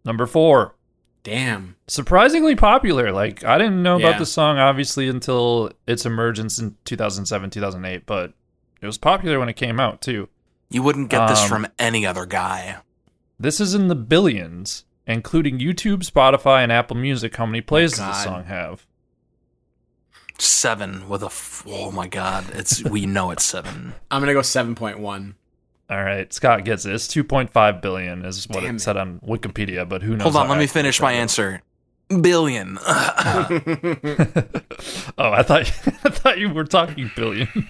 Number four. Damn. surprisingly popular. Like I didn't know Yeah. about the song obviously until its emergence in 2007, 2008, but it was popular when it came out too. You wouldn't get this um, from any other guy. This is in the billions. including YouTube, Spotify, and Apple Music. How many plays does the God. song have? Seven with a. F- oh my god! It's we know it's seven. I'm gonna go seven point one. All right, Scott gets it. It's 2.5 billion is what Damn it it. said on Wikipedia, but who knows? Hold on, let me finish my is. answer. Billion. oh, I thought I thought you were talking billion.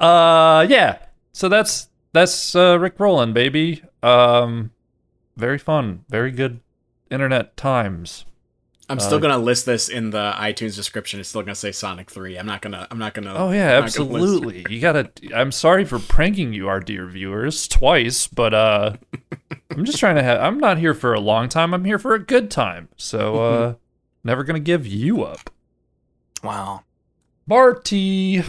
uh, yeah. So that's that's uh, Rick Rowland, baby. Um, very fun, very good internet times. I'm still gonna list this in the iTunes description. It's still gonna say Sonic Three. I'm not gonna. I'm not gonna. Oh yeah, I'm not gonna list- absolutely. You gotta. I'm sorry for pranking you, our dear viewers, twice, but uh, I'm just trying to have. I'm not here for a long time. I'm here for a good time. So uh, never gonna give you up, wow. Barty.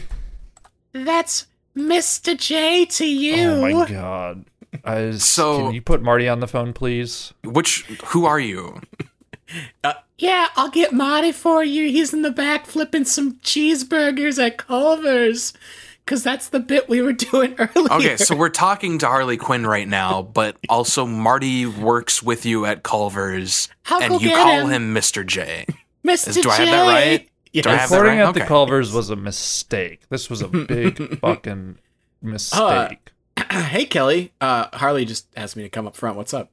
That's Mr. J to you. Oh my god. I, So- can you put Marty on the phone, please? Which? Who are you? Yeah, I'll get Marty for you. He's in the back flipping some cheeseburgers at Culver's. Cause that's the bit we were doing earlier. Okay, so we're talking to Harley Quinn right now, but also Marty works with you at Culver's, I'll and you call him. him Mr. J. Mr. do I have that right? Yes. Do I have that Recording right? at the Culvers was a mistake. This was a big fucking mistake. hey Kelly, uh, Harley just asked me to come up front. What's up?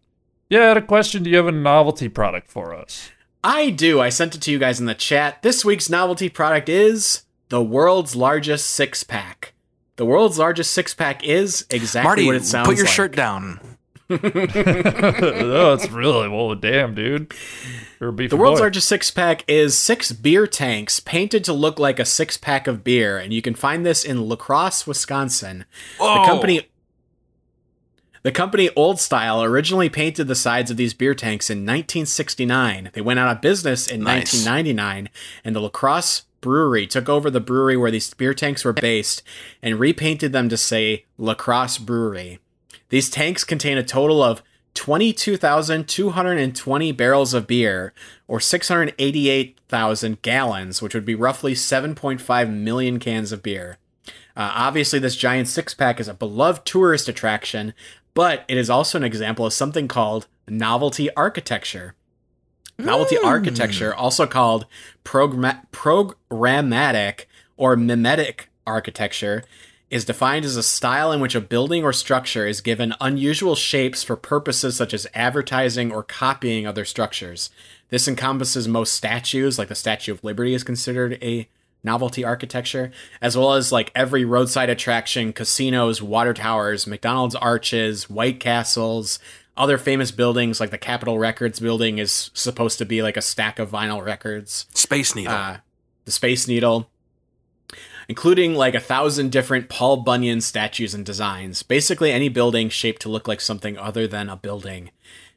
yeah, I had a question. Do you have a novelty product for us? I do. I sent it to you guys in the chat. This week's novelty product is the world's largest six pack. The world's largest six pack is exactly Marty, what it sounds like. put your like. shirt down. oh, it's really well, damn, dude. You're a beefy The world's boy. largest six pack is six beer tanks painted to look like a six pack of beer, and you can find this in La Crosse, Wisconsin. The Oh. company The company Old Style originally painted the sides of these beer tanks in 1969. They went out of business in Nice. 1999, and the Lacrosse Brewery took over the brewery where these beer tanks were based and repainted them to say Lacrosse Brewery. These tanks contain a total of 22,220 barrels of beer, or 688,000 gallons, which would be roughly 7.5 million cans of beer. Uh, obviously, this giant six pack is a beloved tourist attraction, but it is also an example of something called novelty architecture. Novelty hmm. architecture, also called programma- programmatic or mimetic architecture, is defined as a style in which a building or structure is given unusual shapes for purposes such as advertising or copying other structures. This encompasses most statues, like the Statue of Liberty is considered a novelty architecture, as well as like every roadside attraction, casinos, water towers, McDonald's arches, White Castles, other famous buildings like the Capitol Records building is supposed to be like a stack of vinyl records Space Needle. uh, the Space Needle, including like a thousand different Paul Bunyan statues and designs. Basically, any building shaped to look like something other than a building.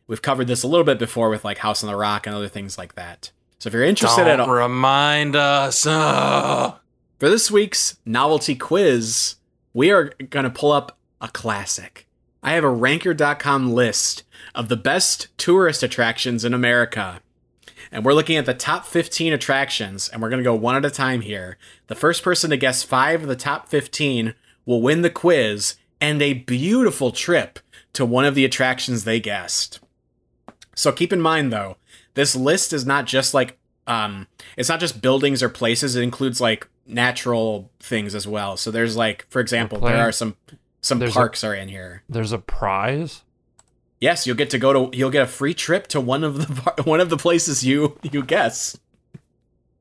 We've covered this a little bit before with like House on the Rock and other things like that. So if you're interested Don't at all, remind us. Uh, for this week's novelty quiz, we are going to pull up a classic. I have a ranker.com list of the best tourist attractions in America. And we're looking at the top 15 attractions, and we're going to go one at a time here. The first person to guess five of the top 15 will win the quiz and a beautiful trip to one of the attractions they guessed. So keep in mind, though, this list is not just like um it's not just buildings or places it includes like natural things as well. So there's like for example there are some some there's a- parks are in here. There's a prize. yes you'll get to go to you'll get a free trip to one of the one of the places you you guess.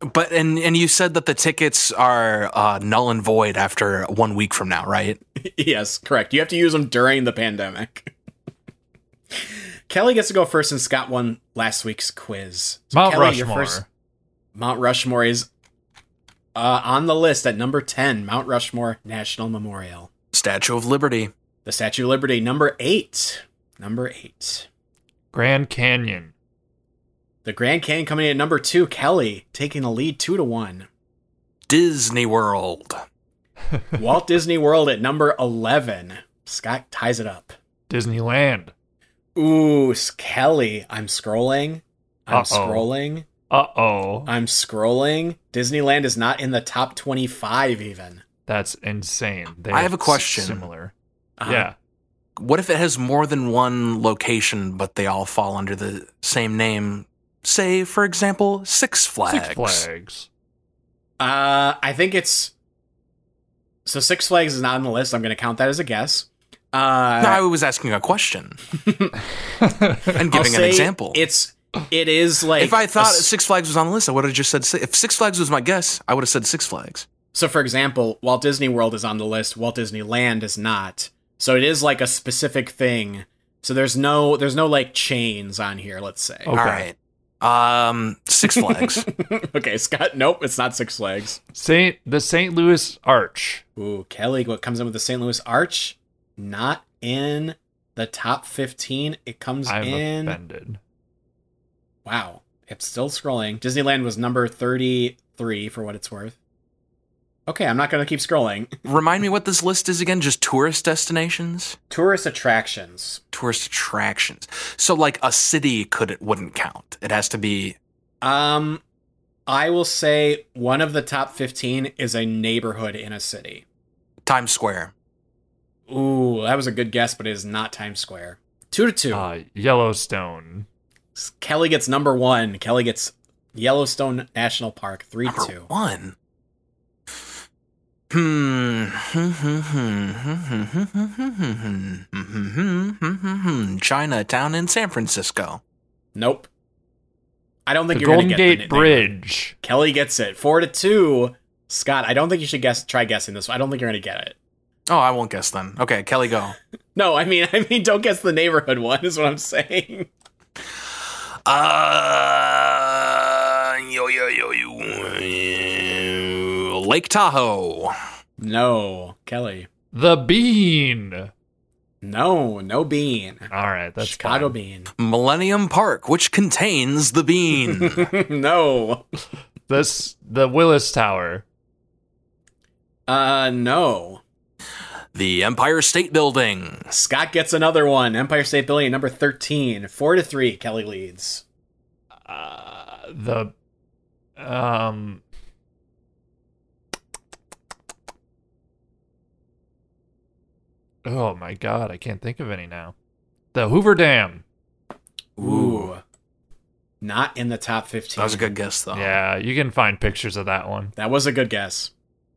But and and you said that the tickets are uh, null and void after one week from now, right? yes correct. You have to use them during the pandemic kelly gets to go first and scott won last week's quiz So Mount Kelly, your Rushmore. mount rushmore is uh, on the list at number 10 mount rushmore national memorial Statue of Liberty. The Statue of Liberty, number eight. Number eight. Grand Canyon. The Grand Canyon coming in at number two. Kelly taking the lead two to one. Disney World. Walt Disney World at number 11. Scott ties it up. Disneyland. Ooh, S- Kelly. I'm scrolling. I'm Uh-oh. scrolling. Uh oh. I'm scrolling. Disneyland is not in the top 25 even. That's insane. They I have a question. Similar. Uh-huh. Yeah. what if it has more than one location, but they all fall under the same name? Say, for example, Six Flags. Six Flags. Uh, I think it's so Six Flags is not on the list. I'm going to count that as a guess. Uh, No, I was asking a question and I'll giving an example. It's it is like if I thought s- Six Flags was on the list, I would have just said. If Six Flags was my guess, I would have said Six Flags. so. For example, Walt Disney World is on the list. Walt Disneyland is not. So it is like a specific thing. So there's no there's no like chains on here. Let's say. Okay. All right. Um, Six Flags. okay, Scott. Nope, it's not Six Flags. Saint the St. Louis Arch. Ooh, Kelly. What comes in with the St. Louis Arch? Not in the top fifteen. It comes I'm in. offended. Wow, it's still scrolling. Disneyland was number thirty-three for what it's worth. Okay, I'm not gonna keep scrolling. Remind me what this list is again? Just tourist destinations, Tourist attractions. tourist attractions. So like a city could it wouldn't count. It has to be Um, I will say one of the top 15 is a neighborhood in a city. Times Square. Ooh, that was a good guess, but it is not Times Square. Two to two. Uh, Yellowstone. Kelly gets number one. Kelly gets Yellowstone National Park. Three Number two. one. Hmm. Chinatown in San Francisco. Nope. I don't think The you're Golden gonna get the Gate na- Bridge. Kelly gets it. Four to two. Scott, I don't think you should guess. Try guessing this. I don't think you're gonna get it. Oh, I won't guess then. Okay, Kelly, go. No, I mean, I mean, don't guess the neighborhood one. Is what I'm saying. Uh, yo, yo, yo, yo. Lake Tahoe. No, Kelly. The Bean. No, no bean. All right, that's Chicago fine. bean. Millennium Park, which contains the bean. no. This the Willis Tower. Uh, no. The Empire State Building. Scott gets another one. Empire State Building, number 13. Four to three, Kelly leads. Uh, the um. Oh my god, I can't think of any now. The Hoover Dam. Ooh. Not in the top 15. That was a good guess, though. Yeah, you can find pictures of that one. That was a good guess.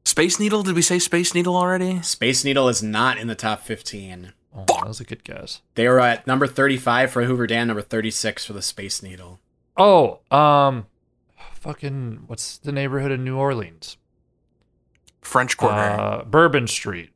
Space Needle? Did we say Space Needle already? Space Needle is not in the top 15. Oh, that was a good guess. They were at number 35 for Hoover Dam, number 36 for the Space Needle. Oh, um, fucking, what's the neighborhood in New Orleans? French Quarter. Uh, Bourbon Street.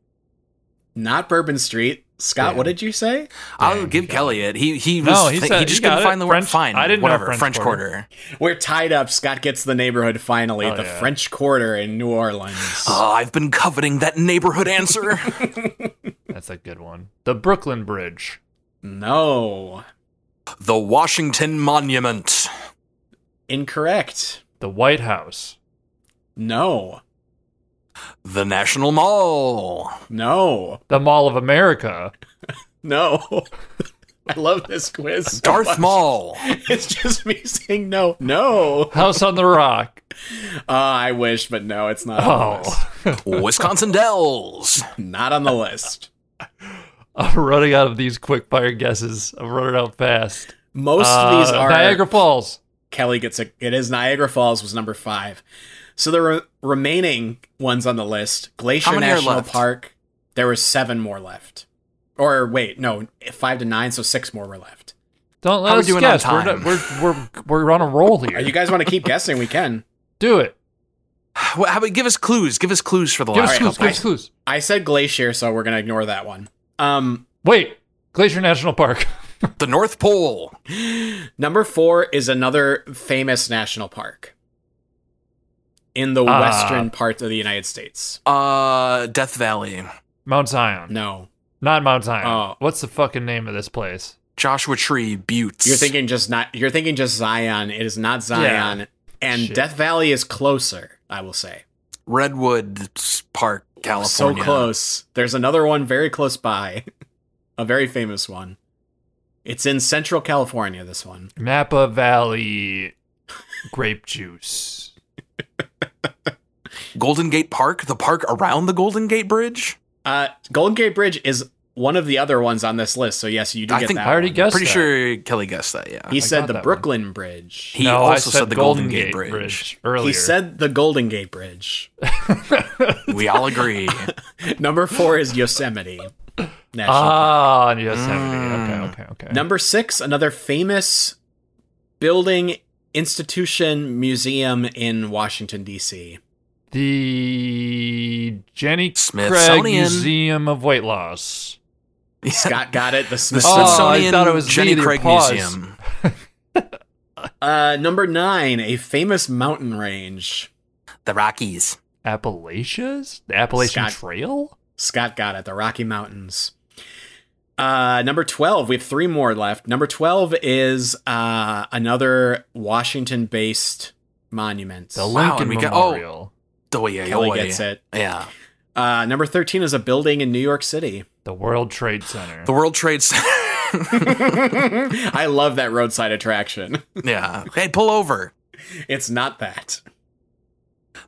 Not Bourbon Street. Scott, Damn. what did you say? I'll Dang, give you Kelly it. He he was No, he thi- said- he he just got couldn't it. find the word French- fine. I didn't know whatever. French French Quarter. Quarter. We're tied up. Scott gets the neighborhood finally. Oh, the yeah. French Quarter in New Orleans. Oh, I've been coveting that neighborhood answer. That's a good one. The Brooklyn Bridge. No. the Washington Monument. Incorrect. The White House. No. The National Mall. No. The Mall of America. No. I love this quiz. so Darth much. Mall. It's just me saying no. No. House on the Rock. Uh, I wish, but no, it's not on the Oh, list. Wisconsin Dells. Not on the list. I'm running out of these quick fire guesses. I'm running out fast. Most of these Uh, are Niagara Falls. Kelly gets a. It is Niagara Falls was number five. So the re- remaining ones on the list: Glacier How many are National left? Park. There were seven more left. Or wait, no, five to nine, so six more were left. Don't let How us doing on guess. We're, not- we're we're we're on a roll here. Are you guys want to keep guessing? We can. Do it. Well, how about give us clues? Give us clues for the Give us last clues. couple. Give us clues. I said Glacier, so we're gonna ignore that one. Um, Wait. Glacier National Park. The North Pole. number four is another famous national park in the Ah. western part of the United States. Uh, Death Valley. Mount Zion. No, Not Mount Zion. Oh. What's the fucking name of this place? Joshua Tree. Buttes. you're thinking just not. You're thinking just Zion. It is not Zion, and Shit. Death Valley is closer. I will say. Redwood Park, California. So close. There's another one very close by, a very famous one. It's in Central California. This one. Napa Valley grape juice. Golden Gate Park. The park around the Golden Gate Bridge. Uh, Golden Gate Bridge is one of the other ones on this list. So yes, you do I get think that. I already one. guessed Pretty that. sure Kelly guessed that. Yeah. He said the that one. Brooklyn Bridge. He no, I also said, said the Golden Gate Bridge. earlier. He said the Golden Gate Bridge. we all agree. Number four is Yosemite. National Park. ah, Yosemite. Mm. Okay, okay, okay. Number six, another famous building, institution, museum in Washington D.C. the Jenny Craig Smithsonian. Museum of Weight Loss. Scott got it. The The Smithsonian. Oh, I thought it was Jenny the Craig pause. Museum. Uh, number nine, a famous mountain range. The Rockies. Appalachias? The Appalachian Scott. Trail? Scott got it. The Rocky Mountains. Uh, number 12, we have three more left. Number 12 is uh, another Washington based monument. The Wow, Lincoln and we got- oh. Memorial. Doy, Kelly doy. gets it. Yeah. Uh, number 13 is a building in New York City. The World Trade Center. The World Trade Center. I love that roadside attraction. yeah. Hey, pull over. It's not that.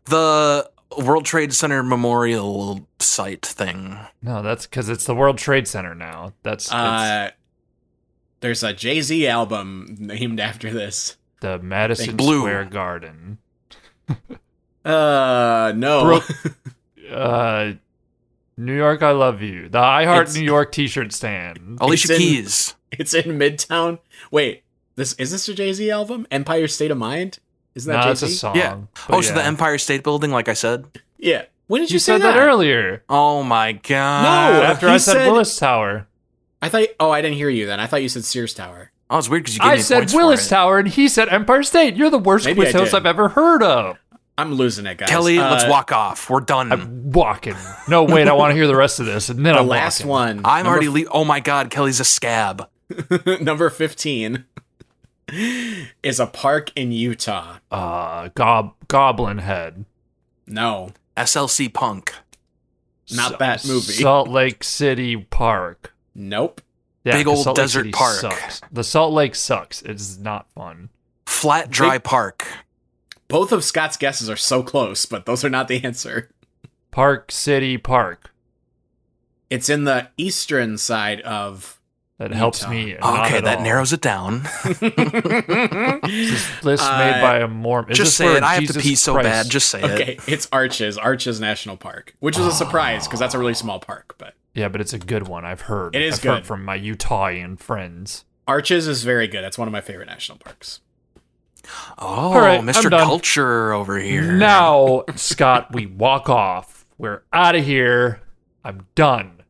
The World Trade Center Memorial site thing. no, that's because it's the World Trade Center now. That's Uh, there's a Jay Z album named after this. the Madison Blue. Square Garden. Uh, no. Brook- Uh, New York, I love you. The I Heart It's- New York T-shirt stand. Alicia in- Keys. It's in Midtown. Wait, this is this a Jay Z album? Empire State of Mind? Isn't that no, Jay it's a Z? song. Yeah. but Oh, so the. Empire State Building, like I said. Yeah. When did you, You say said that earlier. Oh my god. No, After he I said, said- Willis Tower. I thought. Oh, I didn't hear you then. I thought you said Sears Tower. Oh, it's weird because you gave I me said points Willis for it. Tower, and he said Empire State. You're the worst Maybe quiz I host did. I've ever heard of. I'm losing it, guys. Kelly, Uh, let's walk off. We're done. I'm, I'm walking. No, wait, I want to hear the rest of this, and then The I'm last walking. one. number already. Le- oh my god, Kelly's a scab. number 15 is a park in Utah. Uh, gob Goblin Head. No, SLC Punk. Not Sa- that movie. Salt Lake City Park. nope. Yeah, Big 'cause old Salt desert City park. Sucks. The Salt Lake sucks. It's not fun. Flat Dry Big- Park. Both of Scott's guesses are so close, but those are not the answer. Park City Park. It's in the eastern side of. That helps me. not Okay, that all. narrows it down. This list Uh, made by a Mormon. Is just this say it. I have to pee so Christ- bad. Just say it. okay, it's Arches, Arches National Park, which is a surprise because that's a really small park. But Yeah, but it's a good one. I've heard. It is I've good. Heard from my Utahian friends. Arches is very good. That's one of my favorite national parks. Oh, All right, I'm Mr. Culture over here. Now, Scott, we walk off. We're out of here. I'm done.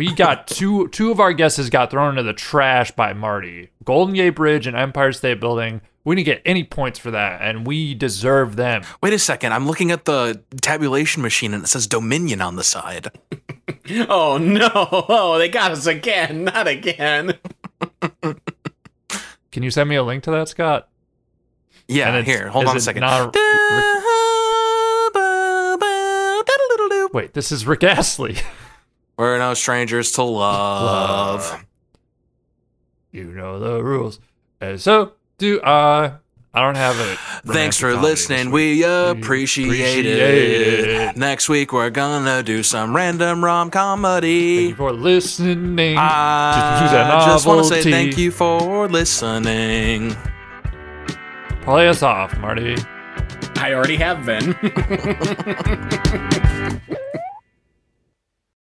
We got two two of our guesses got thrown into the trash by Marty. Golden Gate Bridge and Empire State Building. We didn't get any points for that, and we deserve them. Wait a second. I'm looking at the tabulation machine and it says Dominion on the side. Oh no! Oh, they got us again! Not again! Can you send me a link to that, Scott? Yeah, And it's- here. Hold on a second. not- Wait, this is Rick Astley. We're no strangers to love. You know the rules. And so do I. I don't have it. Thanks for listening. We appreciate, appreciate it. it. Next week we're gonna do some random rom comedy. Thank you for listening. I Just- just just want to say thank you for listening. Play us off, Marty. I already have been.